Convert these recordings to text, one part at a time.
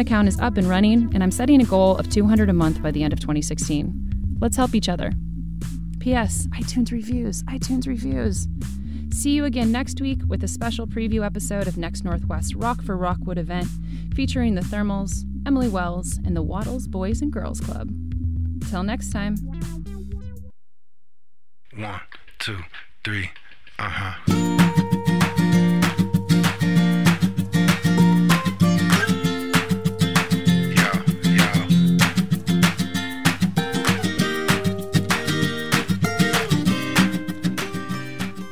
account is up and running, and I'm setting a goal of 200 a month by the end of 2016. Let's help each other. P.S. iTunes reviews, iTunes reviews. See you again next week with a special preview episode of Next Northwest Rock for Rockwood event featuring the Thermals, Emily Wells, and the Wattles Boys and Girls Club. Till next time. One, two, three, uh huh.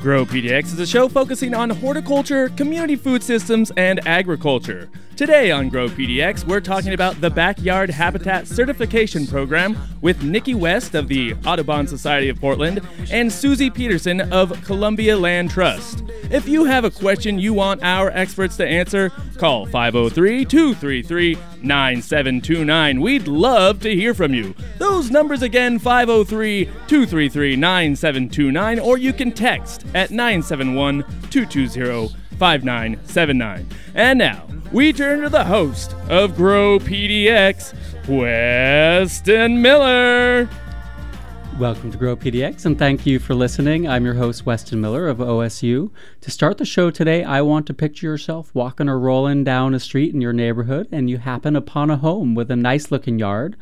Grow PDX is a show focusing on horticulture, community food systems, and agriculture. Today on Grow PDX, we're talking about the Backyard Habitat Certification Program with Nikki West of the Audubon Society of Portland and Susie Peterson of Columbia Land Trust. If you have a question you want our experts to answer, call 503 233 9729. We'd love to hear from you. Those numbers again 503 233 9729, or you can text at 971 220 5979. And now, we turn to the host of Grow PDX, Weston Miller. Welcome to Grow PDX and thank you for listening. I'm your host, Weston Miller of OSU. To start the show today, I want to picture yourself walking or rolling down a street in your neighborhood and you happen upon a home with a nice looking yard.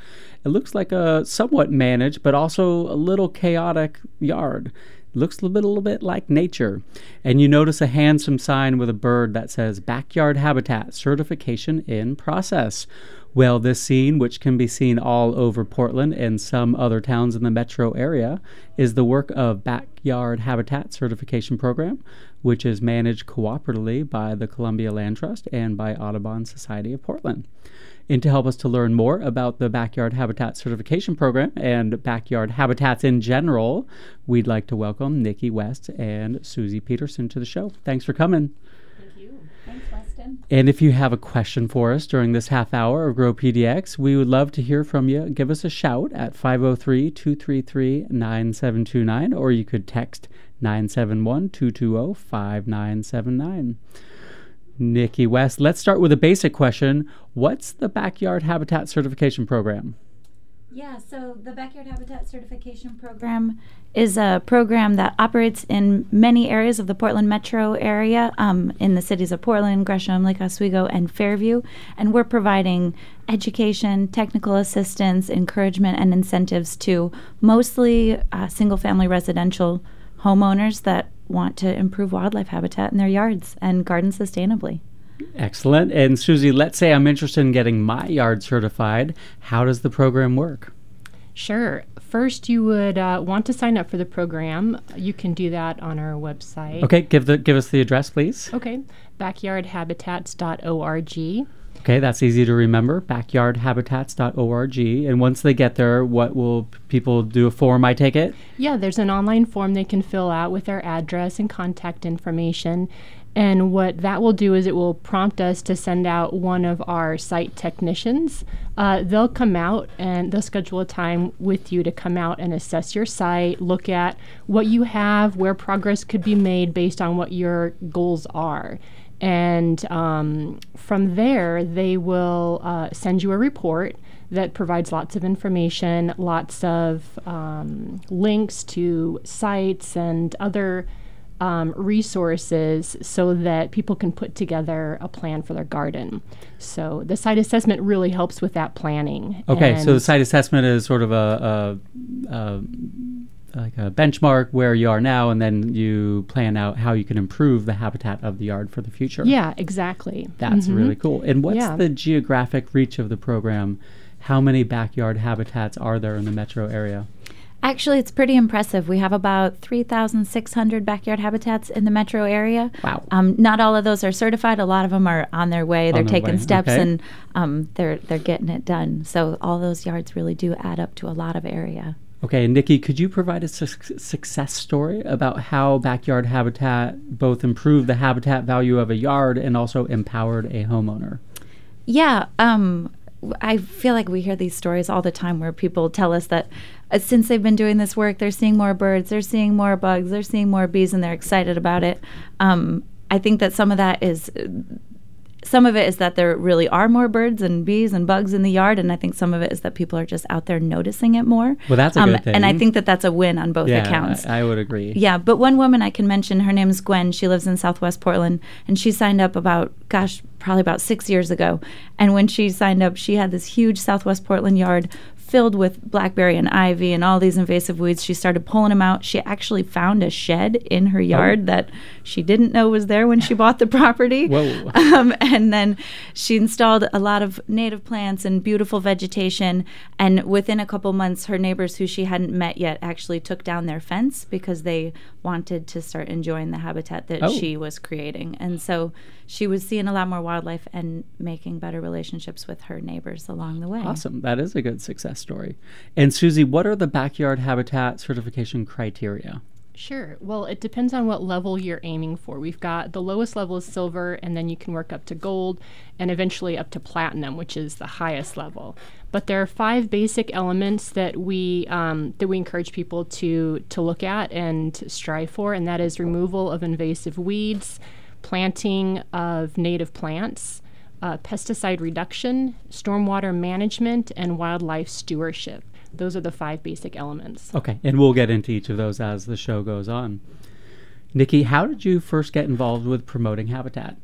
It looks like a somewhat managed but also a little chaotic yard looks a little bit, little bit like nature. And you notice a handsome sign with a bird that says Backyard Habitat Certification in Process. Well, this scene, which can be seen all over Portland and some other towns in the metro area, is the work of Backyard Habitat Certification Program, which is managed cooperatively by the Columbia Land Trust and by Audubon Society of Portland. And to help us to learn more about the Backyard Habitat Certification Program and backyard habitats in general, we'd like to welcome Nikki West and Susie Peterson to the show. Thanks for coming. And if you have a question for us during this half hour of Grow PDX, we would love to hear from you. Give us a shout at 503 233 9729, or you could text 971 220 5979. Nikki West. Let's start with a basic question. What's the Backyard Habitat Certification Program? Yeah, so the Backyard Habitat Certification Program is a program that operates in many areas of the Portland metro area, um, in the cities of Portland, Gresham, Lake Oswego, and Fairview. And we're providing education, technical assistance, encouragement, and incentives to mostly uh, single family residential homeowners that want to improve wildlife habitat in their yards and garden sustainably. Excellent. And Susie, let's say I'm interested in getting my yard certified. How does the program work? Sure. First, you would uh, want to sign up for the program. You can do that on our website. Okay, give the give us the address, please. Okay, backyardhabitats.org. Okay, that's easy to remember. Backyardhabitats.org. And once they get there, what will people do a form? I take it. Yeah, there's an online form they can fill out with their address and contact information. And what that will do is it will prompt us to send out one of our site technicians. Uh, they'll come out and they'll schedule a time with you to come out and assess your site, look at what you have, where progress could be made based on what your goals are. And um, from there, they will uh, send you a report that provides lots of information, lots of um, links to sites and other um, resources so that people can put together a plan for their garden. So the site assessment really helps with that planning. Okay, and so the site assessment is sort of a, a, a like a benchmark where you are now, and then you plan out how you can improve the habitat of the yard for the future. Yeah, exactly. That's Mhm. really cool. And what's Yeah. the geographic reach of the program? How many backyard habitats are there in the metro area? Actually, it's pretty impressive. We have about 3,600 backyard habitats in the metro area. Wow. Um, not all of those are certified. A lot of them are on their way. They're their taking way, steps okay. and um, they're they're getting it done. So all those yards really do add up to a lot of area. Okay, and Nikki, could you provide a su- success story about how backyard habitat both improved the habitat value of a yard and also empowered a homeowner? Yeah, um, I feel like we hear these stories all the time where people tell us that uh, since they've been doing this work, they're seeing more birds, they're seeing more bugs, they're seeing more bees, and they're excited about it. Um, I think that some of that is uh, some of it is that there really are more birds and bees and bugs in the yard, and I think some of it is that people are just out there noticing it more. Well, that's a Um, good thing. And I think that that's a win on both yeah, accounts. I, I would agree. Yeah, but one woman I can mention, her name's Gwen. She lives in Southwest Portland, and she signed up about, gosh, probably about six years ago. And when she signed up, she had this huge Southwest Portland yard filled with blackberry and ivy and all these invasive weeds. She started pulling them out. She actually found a shed in her yard that she didn't know was there when she bought the property. Whoa. Um, and then she installed a lot of native plants and beautiful vegetation. And within a couple months, her neighbors who she hadn't met yet actually took down their fence because they wanted to start enjoying the habitat that Oh. she was creating. And so she was seeing a lot more wildlife and making better relationships with her neighbors along the way. Awesome. That is a good success story. And Susie, what are the backyard habitat certification criteria? Sure. Well, it depends on what level you're aiming for. We've got the lowest level is silver, and then you can work up to gold, and eventually up to platinum, which is the highest level. But there are five basic elements that we um, that we encourage people to to look at and strive for, and that is removal of invasive weeds, planting of native plants, uh, pesticide reduction, stormwater management, and wildlife stewardship. Those are the five basic elements. Okay. And we'll get into each of those as the show goes on. Nikki, how did you first get involved with promoting habitat?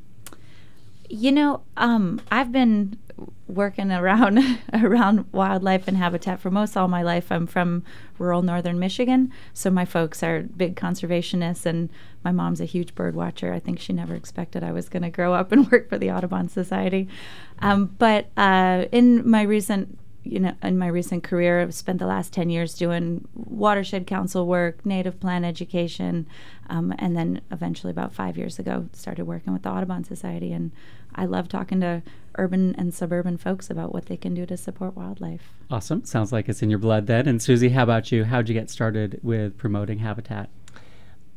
You know, um, I've been working around around wildlife and habitat for most all my life. I'm from rural northern Michigan, so my folks are big conservationists, and my mom's a huge bird watcher. I think she never expected I was going to grow up and work for the Audubon Society. Um, but uh, in my recent you know, in my recent career, I've spent the last 10 years doing watershed council work, native plant education, um, and then eventually, about five years ago, started working with the Audubon Society. And I love talking to urban and suburban folks about what they can do to support wildlife. Awesome. Sounds like it's in your blood then. And Susie, how about you? How'd you get started with promoting habitat?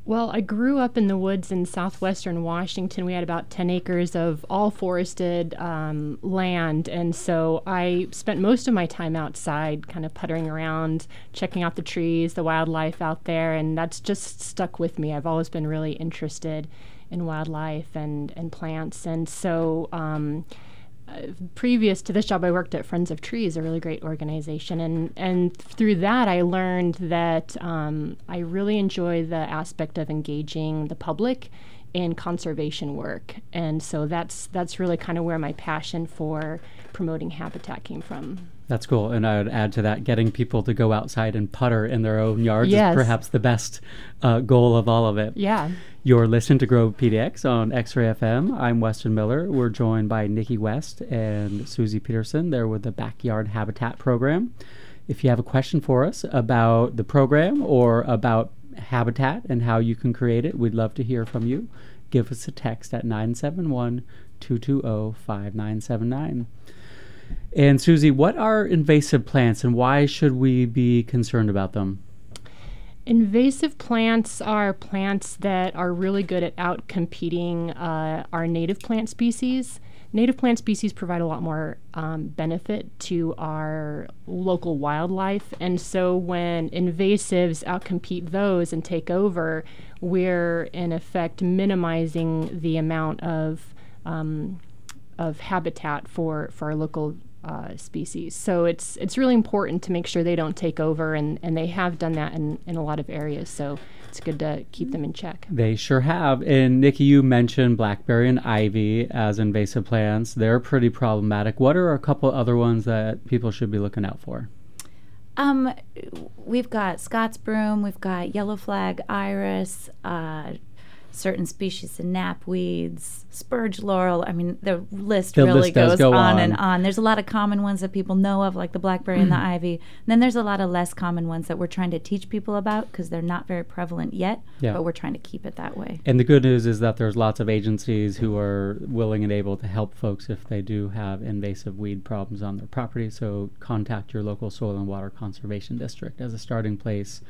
Well, I grew up in the woods in southwestern Washington. We had about 10 acres of all forested um, land. And so I spent most of my time outside, kind of puttering around, checking out the trees, the wildlife out there. And that's just stuck with me. I've always been really interested in wildlife and, and plants. And so, um, uh, previous to this job, I worked at Friends of Trees, a really great organization, and and through that, I learned that um, I really enjoy the aspect of engaging the public in conservation work, and so that's that's really kind of where my passion for promoting habitat came from. That's cool. And I would add to that, getting people to go outside and putter in their own yards Yes. is perhaps the best uh, goal of all of it. Yeah. You're listening to Grow PDX on X-Ray FM. I'm Weston Miller. We're joined by Nikki West and Susie Peterson. They're with the Backyard Habitat Program. If you have a question for us about the program or about habitat and how you can create it, we'd love to hear from you. Give us a text at 971 220 5979. And Susie, what are invasive plants and why should we be concerned about them? Invasive plants are plants that are really good at out competing uh, our native plant species. Native plant species provide a lot more um, benefit to our local wildlife, and so when invasives outcompete those and take over, we're in effect minimizing the amount of um, of habitat for, for our local uh, species. So it's it's really important to make sure they don't take over, and, and they have done that in, in a lot of areas. So it's good to keep them in check. They sure have. And Nikki, you mentioned blackberry and ivy as invasive plants. They're pretty problematic. What are a couple other ones that people should be looking out for? Um, we've got Scots broom, we've got yellow flag iris, uh, certain species of knapweeds, spurge laurel. I mean, the list The really list goes go on, on. and on. There's a lot of common ones that people know of, like the blackberry and the mm. ivy. And then there's a lot of less common ones that we're trying to teach people about because they're not very prevalent yet, Yeah. but we're trying to keep it that way. And the good news is that there's lots of agencies who are willing and able to help folks if they do have invasive weed problems on their property. So contact your local soil and water conservation district as a starting place.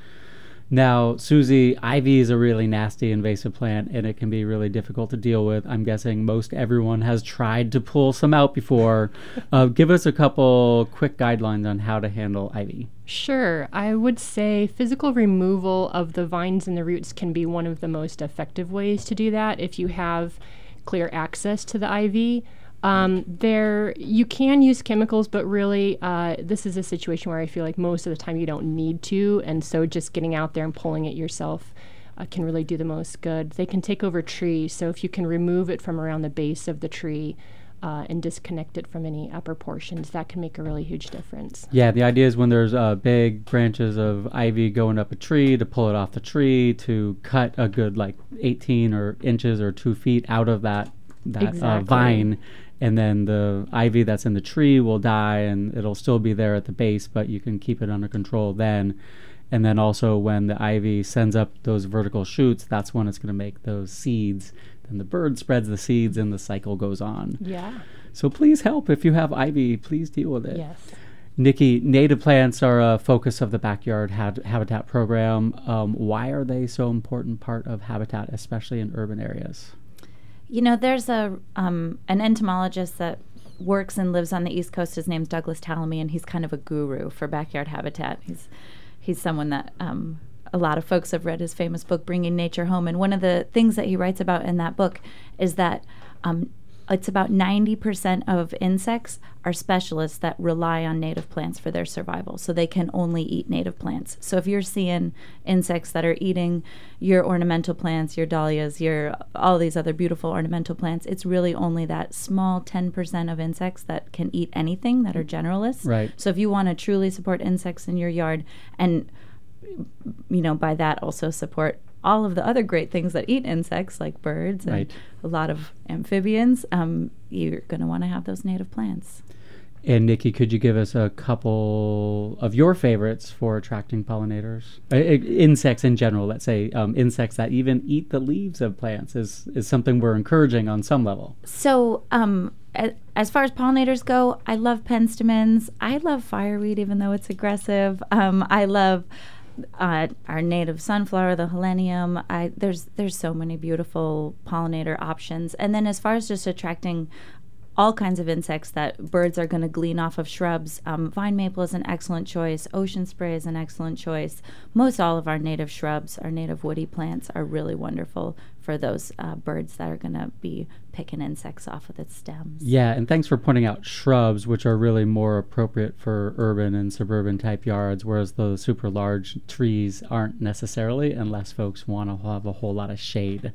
Now, Susie, ivy is a really nasty invasive plant and it can be really difficult to deal with. I'm guessing most everyone has tried to pull some out before. uh, give us a couple quick guidelines on how to handle ivy. Sure, I would say physical removal of the vines and the roots can be one of the most effective ways to do that if you have clear access to the ivy. Um, there, you can use chemicals, but really, uh, this is a situation where I feel like most of the time you don't need to, and so just getting out there and pulling it yourself uh, can really do the most good. They can take over trees, so if you can remove it from around the base of the tree, uh, and disconnect it from any upper portions, that can make a really huge difference. Yeah, the idea is when there's uh, big branches of ivy going up a tree to pull it off the tree to cut a good like 18 or inches or two feet out of that that uh, vine, and then the ivy that's in the tree will die and it'll still be there at the base, but you can keep it under control then. And then also when the ivy sends up those vertical shoots, that's when it's going to make those seeds. Then the bird spreads the seeds and the cycle goes on. Yeah. So please help if you have ivy. Please deal with it. Yes. Nikki, native plants are a focus of the backyard ha- habitat program. Um, why are they so important part of habitat, especially in urban areas? You know, there's a um, an entomologist that works and lives on the East Coast. His name's Douglas Tallamy, and he's kind of a guru for backyard habitat. He's he's someone that um, a lot of folks have read his famous book, Bringing Nature Home. And one of the things that he writes about in that book is that um, it's about 90% of insects are specialists that rely on native plants for their survival. So they can only eat native plants. So if you're seeing insects that are eating your ornamental plants, your dahlias, your all these other beautiful ornamental plants, it's really only that small 10% of insects that can eat anything that are generalists. Right. So if you want to truly support insects in your yard and you know, by that also support all of the other great things that eat insects, like birds and Right. a lot of amphibians. Um, you're going to want to have those native plants. And Nikki, could you give us a couple of your favorites for attracting pollinators? Uh, insects in general, let's say um, insects that even eat the leaves of plants is, is something we're encouraging on some level. So, um, as far as pollinators go, I love penstemons. I love fireweed, even though it's aggressive. Um, I love uh, our native sunflower, the helenium. I there's there's so many beautiful pollinator options. And then as far as just attracting all kinds of insects that birds are going to glean off of shrubs. Um, vine maple is an excellent choice. Ocean spray is an excellent choice. Most all of our native shrubs, our native woody plants, are really wonderful for those uh, birds that are going to be picking insects off of its stems. Yeah, and thanks for pointing out shrubs, which are really more appropriate for urban and suburban type yards, whereas the super large trees aren't necessarily, unless folks want to have a whole lot of shade.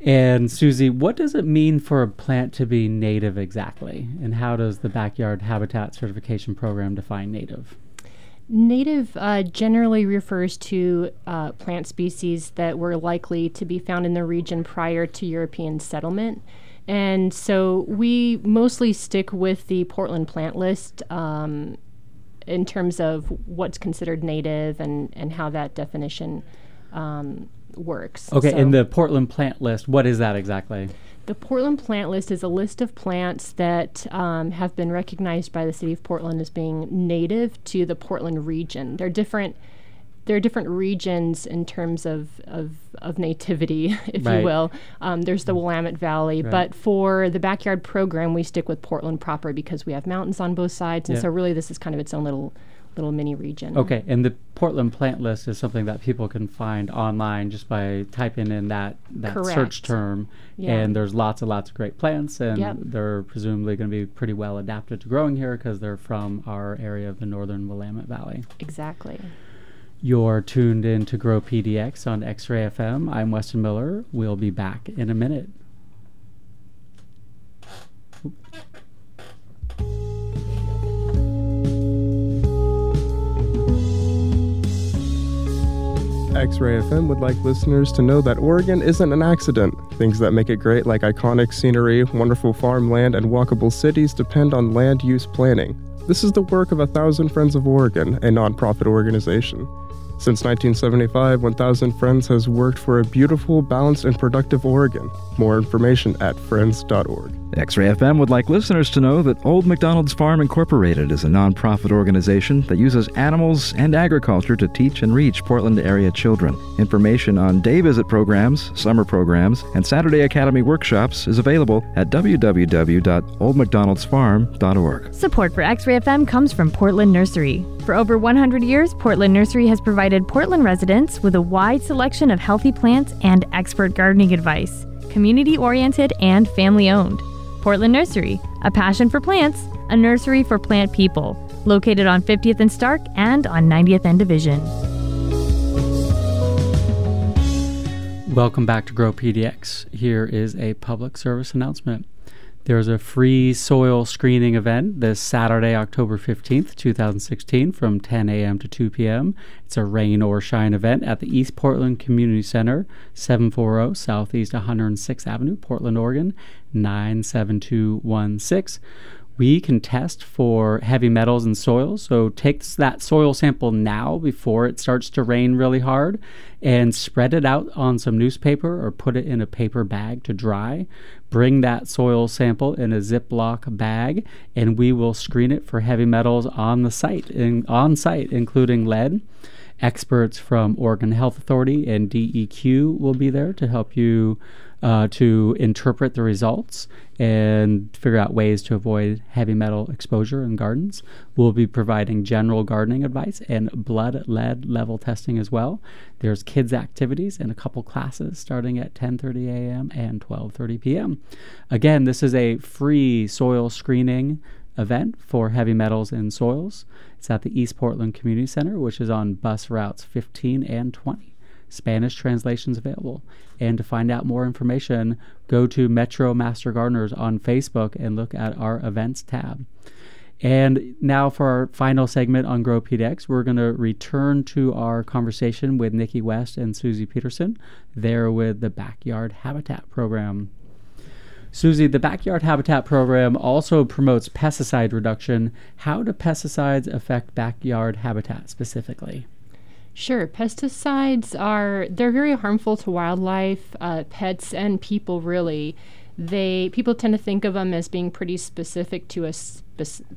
And Susie, what does it mean for a plant to be native exactly? And how does the Backyard Habitat Certification Program define native? Native uh, generally refers to uh, plant species that were likely to be found in the region prior to European settlement. And so we mostly stick with the Portland plant list um, in terms of what's considered native and, and how that definition um, works. Okay, So- and the Portland plant list, what is that exactly? The Portland plant list is a list of plants that um, have been recognized by the city of Portland as being native to the Portland region. They're different. There are different regions in terms of, of, of nativity, if Right. you will. Um, there's the Willamette Valley, Right. but for the backyard program, we stick with Portland proper because we have mountains on both sides, and Yeah. so really this is kind of its own little little mini region. Okay, and the Portland plant list is something that people can find online just by typing in that, that search term. Yeah. And there's lots and lots of great plants, and Yep. they're presumably going to be pretty well adapted to growing here because they're from our area of the northern Willamette Valley. Exactly. You're tuned in to Grow PDX on X Ray FM. I'm Weston Miller. We'll be back in a minute. X Ray FM would like listeners to know that Oregon isn't an accident. Things that make it great, like iconic scenery, wonderful farmland, and walkable cities, depend on land use planning. This is the work of A Thousand Friends of Oregon, a nonprofit organization. Since 1975, 1000 Friends has worked for a beautiful, balanced, and productive Oregon. More information at friends.org. X Ray FM would like listeners to know that Old McDonald's Farm Incorporated is a nonprofit organization that uses animals and agriculture to teach and reach Portland area children. Information on day visit programs, summer programs, and Saturday Academy workshops is available at www.oldmcdonaldsfarm.org. Support for X Ray FM comes from Portland Nursery. For over 100 years, Portland Nursery has provided Portland residents with a wide selection of healthy plants and expert gardening advice, community oriented and family owned. Portland Nursery, a passion for plants, a nursery for plant people, located on 50th and Stark and on 90th and Division. Welcome back to Grow PDX. Here is a public service announcement. There's a free soil screening event this Saturday, October 15th, 2016, from 10 a.m. to 2 p.m. It's a rain or shine event at the East Portland Community Center, 740 Southeast 106th Avenue, Portland, Oregon, 97216 we can test for heavy metals in soil. So take that soil sample now before it starts to rain really hard and spread it out on some newspaper or put it in a paper bag to dry. Bring that soil sample in a Ziploc bag and we will screen it for heavy metals on the site, in, on site, including lead. Experts from Oregon Health Authority and DEQ will be there to help you uh, to interpret the results and figure out ways to avoid heavy metal exposure in gardens. We'll be providing general gardening advice and blood lead level testing as well. There's kids activities and a couple classes starting at 10:30 a.m. and 12:30 p.m. Again, this is a free soil screening event for heavy metals in soils. It's at the East Portland Community Center, which is on bus routes 15 and 20. Spanish translations available. And to find out more information, go to Metro Master Gardeners on Facebook and look at our events tab. And now for our final segment on Grow PDX, we're going to return to our conversation with Nikki West and Susie Peterson, there with the Backyard Habitat Program. Susie, the Backyard Habitat Program also promotes pesticide reduction. How do pesticides affect backyard habitat specifically? Sure. Pesticides are they're very harmful to wildlife, uh, pets, and people. Really, they people tend to think of them as being pretty specific to a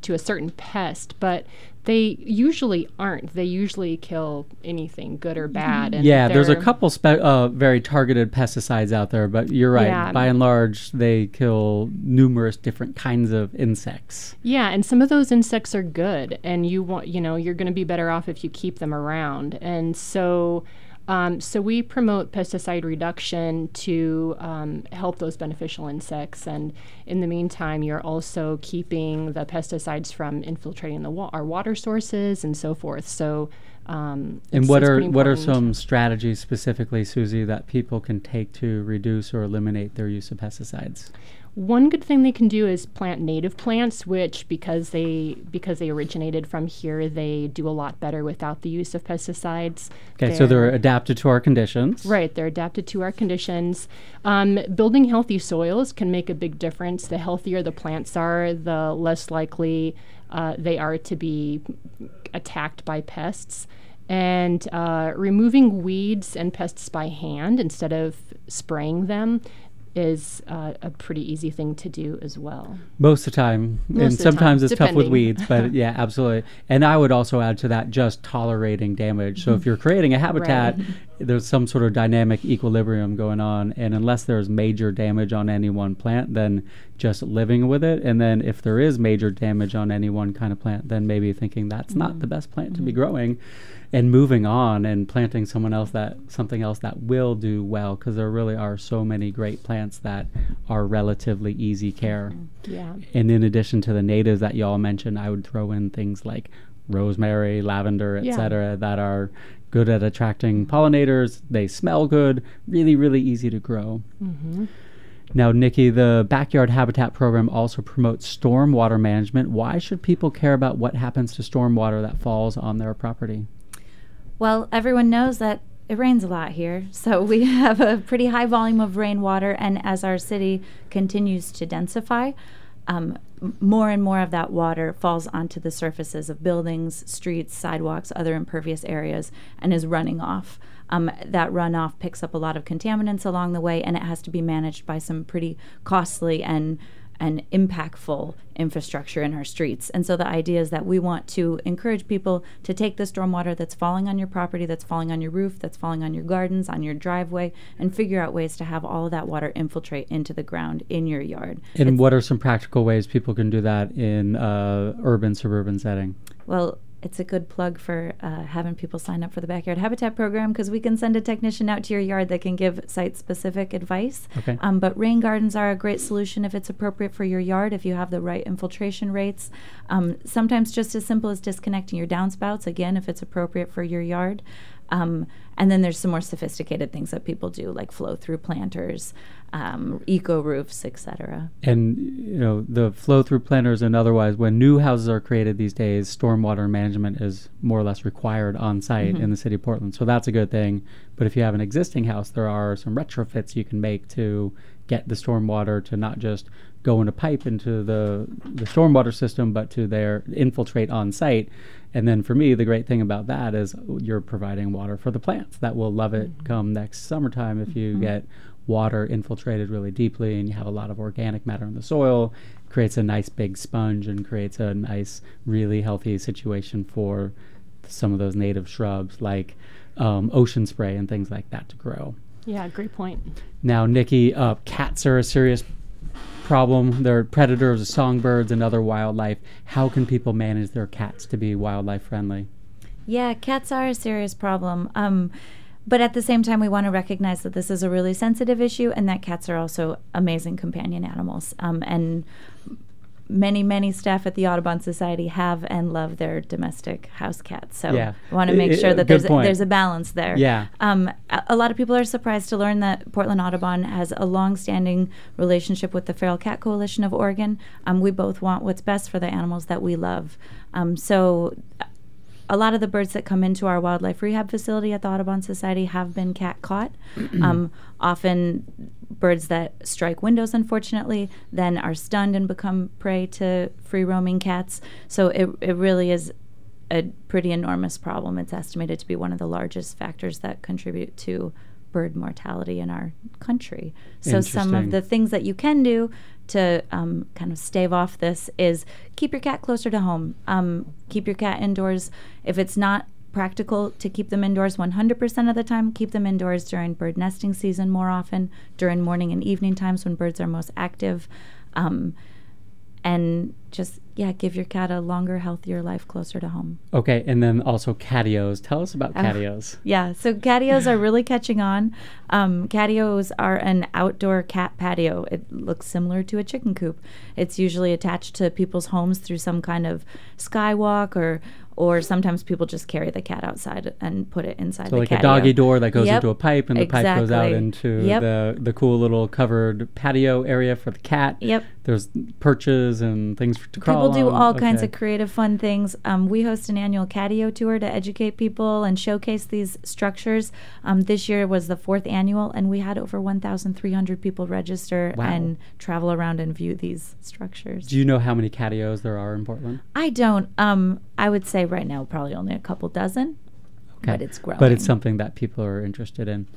to a certain pest, but they usually aren't. They usually kill anything, good or bad. yeah, there's a couple spe- uh, very targeted pesticides out there, but you're right. Yeah. By and large, they kill numerous different kinds of insects. Yeah, and some of those insects are good, and you want you know you're going to be better off if you keep them around. And so um, so we promote pesticide reduction to um, help those beneficial insects, and in the meantime, you're also keeping the pesticides from infiltrating the wa- our water sources and so forth. So. Um, and what are what are some strategies specifically, Susie, that people can take to reduce or eliminate their use of pesticides? One good thing they can do is plant native plants, which because they because they originated from here, they do a lot better without the use of pesticides. Okay, they're so they're adapted to our conditions. Right, they're adapted to our conditions. Um, building healthy soils can make a big difference. The healthier the plants are, the less likely uh, they are to be attacked by pests and uh, removing weeds and pests by hand instead of spraying them is uh, a pretty easy thing to do as well. Most of the time, Most and sometimes time, it's depending. tough with weeds, but yeah, absolutely. And I would also add to that just tolerating damage. So if you're creating a habitat, right. there's some sort of dynamic equilibrium going on, and unless there's major damage on any one plant, then just living with it. And then if there is major damage on any one kind of plant, then maybe thinking that's mm-hmm. not the best plant mm-hmm. to be mm-hmm. growing and moving on and planting someone else that something else that will do well because there really are so many great plants that are relatively easy care. Mm-hmm. Yeah. And in addition to the natives that y'all mentioned, I would throw in things like rosemary, lavender, etc., yeah. that are good at attracting pollinators. They smell good, really, really easy to grow. Mm-hmm. Now, Nikki, the Backyard Habitat Program also promotes storm water management. Why should people care about what happens to storm water that falls on their property? Well, everyone knows that it rains a lot here, so we have a pretty high volume of rainwater, and as our city continues to densify, um, more and more of that water falls onto the surfaces of buildings, streets, sidewalks, other impervious areas, and is running off. Um, that runoff picks up a lot of contaminants along the way, and it has to be managed by some pretty costly and and impactful infrastructure in our streets. And so the idea is that we want to encourage people to take the stormwater that's falling on your property, that's falling on your roof, that's falling on your gardens, on your driveway, and figure out ways to have all of that water infiltrate into the ground in your yard. And it's what are some practical ways people can do that in uh, urban suburban setting? Well, it's a good plug for uh, having people sign up for the backyard habitat program because we can send a technician out to your yard that can give site specific advice. Okay. Um, but rain gardens are a great solution if it's appropriate for your yard, if you have the right infiltration rates. Um, sometimes just as simple as disconnecting your downspouts, again, if it's appropriate for your yard. Um, and then there's some more sophisticated things that people do, like flow through planters, um, eco roofs, etc. And you know the flow through planters and otherwise, when new houses are created these days, stormwater management is more or less required on site Mhm. in the city of Portland. So that's a good thing. But if you have an existing house, there are some retrofits you can make to get the stormwater to not just go in a pipe into the the stormwater system, but to there infiltrate on site. And then for me, the great thing about that is you're providing water for the plants that will love it come next summertime if you Mhm. get water infiltrated really deeply and you have a lot of organic matter in the soil creates a nice big sponge and creates a nice really healthy situation for some of those native shrubs like um, ocean spray and things like that to grow Yeah, great point. now nikki uh, cats are a serious problem they're predators of songbirds and other wildlife how can people manage their cats to be wildlife friendly Yeah, cats are a serious problem. Um, but at the same time, we want to recognize that this is a really sensitive issue and that cats are also amazing companion animals. Um, and many, many staff at the Audubon Society have and love their domestic house cats. So Yeah. we want to make sure that there's a, there's a balance there. Yeah. Um, a, a lot of people are surprised to learn that Portland Audubon has a long-standing relationship with the Feral Cat Coalition of Oregon. Um, we both want what's best for the animals that we love. Um, so a lot of the birds that come into our wildlife rehab facility at the Audubon Society have been cat caught. um, often, birds that strike windows, unfortunately, then are stunned and become prey to free roaming cats. So it, it really is a pretty enormous problem. It's estimated to be one of the largest factors that contribute to bird mortality in our country. So some of the things that you can do to um, kind of stave off this is keep your cat closer to home. Um, keep your cat indoors. If it's not practical to keep them indoors 100% of the time, keep them indoors during bird nesting season more often, during morning and evening times when birds are most active. Um, and just, yeah, give your cat a longer, healthier life closer to home. okay and then also catios tell us about catios Yeah, so catios are really catching on. Um, catios are an outdoor cat patio. It looks similar to a chicken coop. It's usually attached to people's homes through some kind of skywalk or or sometimes people just carry the cat outside and put it inside So like a doggy door that goes Yep, into a pipe, and the pipe goes out into Yep. the the cool little covered patio area for the cat. Yep. There's perches and things to People do on. all kinds of creative, fun things. Um, we host an annual catio tour to educate people and showcase these structures. Um, this year was the fourth annual, and we had over 1,300 people register Wow. and travel around and view these structures. Do you know how many catios there are in Portland? I don't. Um, I would say right now probably only a couple dozen, but it's growing. But it's something that people are interested in.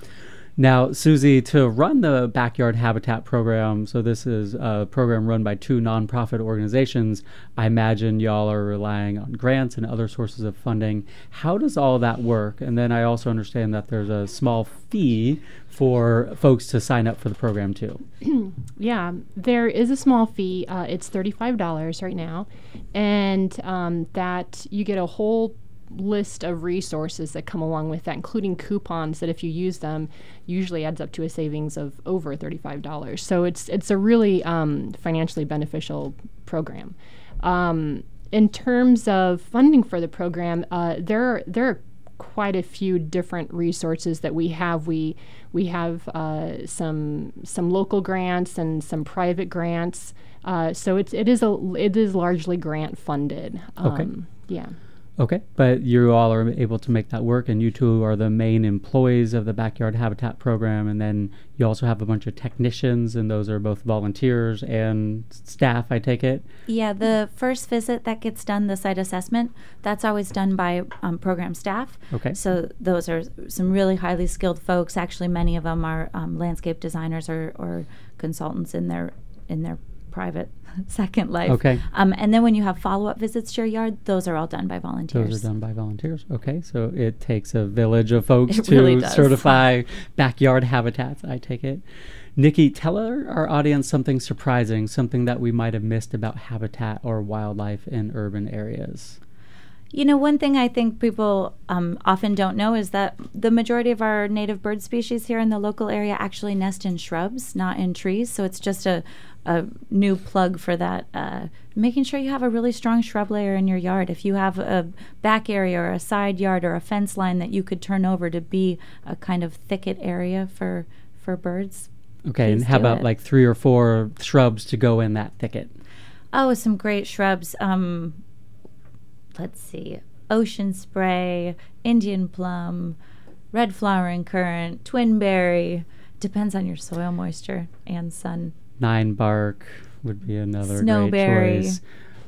Now, Susie, to run the Backyard Habitat program, so this is a program run by two nonprofit organizations. I imagine y'all are relying on grants and other sources of funding. How does all that work? And then I also understand that there's a small fee for folks to sign up for the program too. Yeah, there is a small fee. Uh, it's thirty-five dollars right now, and um, that you get a whole list of resources that come along with that, including coupons that, if you use them, usually adds up to a savings of over thirty-five dollars. So it's it's a really um, financially beneficial program. Um, in terms of funding for the program, uh, there are, there are quite a few different resources that we have. We we have uh, some some local grants and some private grants. Uh, so it's it is a it is largely grant funded. Okay. Um, yeah. Okay, but you all are able to make that work, and you two are the main employees of the Backyard Habitat program, and then you also have a bunch of technicians, and those are both volunteers and staff. I take it. Yeah, the first visit that gets done, the site assessment, that's always done by um, program staff. Okay. So those are some really highly skilled folks. Actually, many of them are um, landscape designers or, or consultants in their in their private second life. Okay. Um, and then when you have follow up visits to your yard, those are all done by volunteers. Those are done by volunteers. Okay, so it takes a village of folks It to really certify backyard habitats. I take it. Nikki, tell our, our audience something surprising, something that we might have missed about habitat or wildlife in urban areas. You know, one thing I think people um, often don't know is that the majority of our native bird species here in the local area actually nest in shrubs, not in trees. So it's just a, a new plug for that. Uh, making sure you have a really strong shrub layer in your yard. If you have a back area or a side yard or a fence line that you could turn over to be a kind of thicket area for for birds. Okay, and how about it. like three or four shrubs to go in that thicket? Oh, some great shrubs. Um, let's see, ocean spray, Indian plum, red flowering currant, twinberry. Depends on your soil moisture and sun. Nine bark would be another Snowberry. great choice.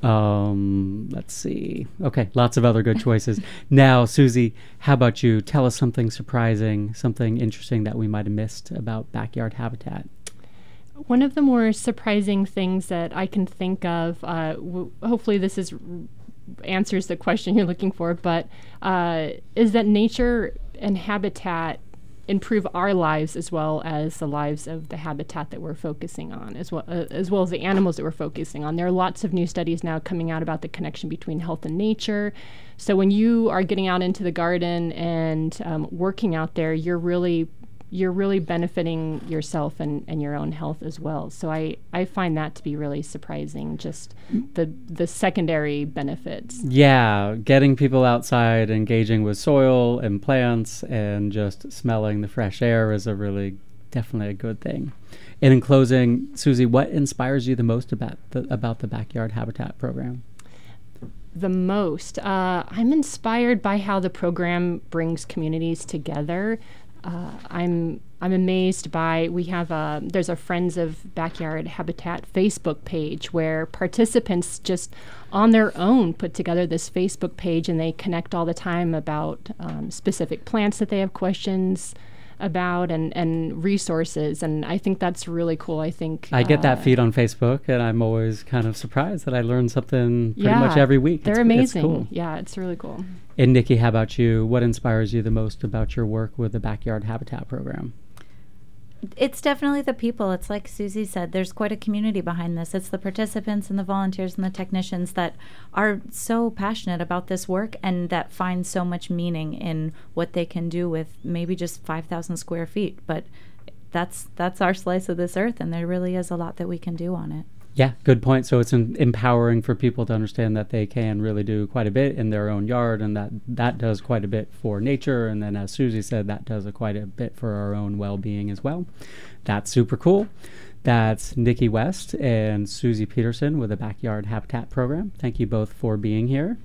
Um, let's see. Okay, lots of other good choices. now, Susie, how about you? Tell us something surprising, something interesting that we might have missed about backyard habitat. One of the more surprising things that I can think of, uh, w- hopefully this is answers the question you're looking for, but uh, is that nature and habitat improve our lives as well as the lives of the habitat that we're focusing on, as well uh, as well as the animals that we're focusing on. There are lots of new studies now coming out about the connection between health and nature. So when you are getting out into the garden and um, working out there, you're really you're really benefiting yourself and, and your own health as well. So I, I find that to be really surprising, just the the secondary benefits. Yeah, getting people outside, engaging with soil and plants, and just smelling the fresh air is a really definitely a good thing. And in closing, Susie, what inspires you the most about the about the backyard habitat program? the most. Uh, I'm inspired by how the program brings communities together. Uh, I'm I'm amazed by we have a there's a Friends of Backyard Habitat Facebook page where participants just on their own put together this Facebook page and they connect all the time about um, specific plants that they have questions about and, and resources and I think that's really cool. I think I get that uh, feed on Facebook, and I'm always kind of surprised that I learn something pretty yeah, much every week. They're It's- amazing. It's cool. Yeah, it's really cool. And Nikki, how about you? What inspires you the most about your work with the Backyard Habitat Program? It's definitely the people. It's like Susie said, there's quite a community behind this. It's the participants and the volunteers and the technicians that are so passionate about this work and that find so much meaning in what they can do with maybe just 5,000 square feet. But that's that's our slice of this earth, and there really is a lot that we can do on it. Yeah, good point. So it's empowering for people to understand that they can really do quite a bit in their own yard, and that that does quite a bit for nature. And then, as Susie said, that does a quite a bit for our own well-being as well. That's super cool. That's Nikki West and Susie Peterson with the Backyard Habitat Program. Thank you both for being here.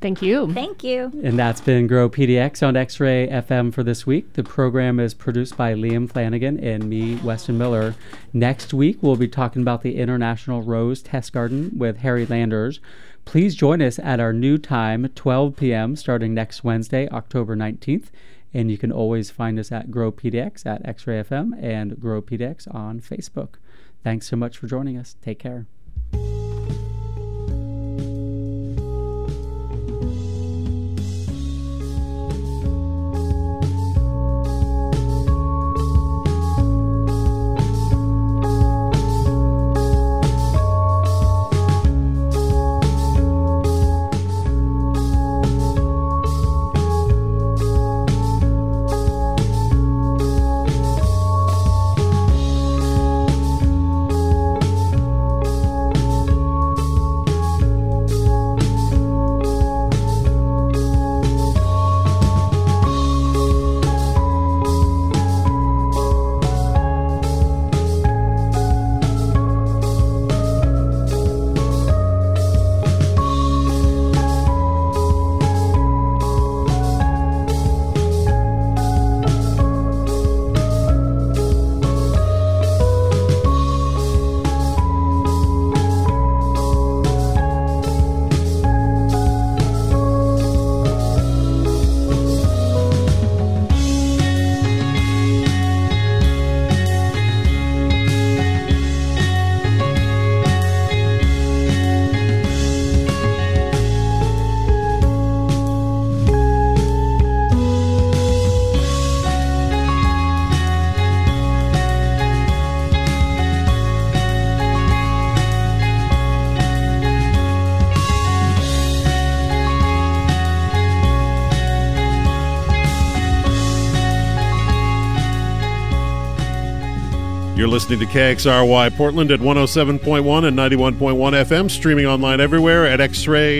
Thank you. Thank you. And that's been Grow PDX on X Ray FM for this week. The program is produced by Liam Flanagan and me, Weston Miller. Next week, we'll be talking about the International Rose Test Garden with Harry Landers. Please join us at our new time, 12 p.m., starting next Wednesday, October 19th. And you can always find us at Grow PDX at X Ray FM and Grow PDX on Facebook. Thanks so much for joining us. Take care. Listening to KXRY Portland at 107.1 and 91.1 FM, streaming online everywhere at xray.fm.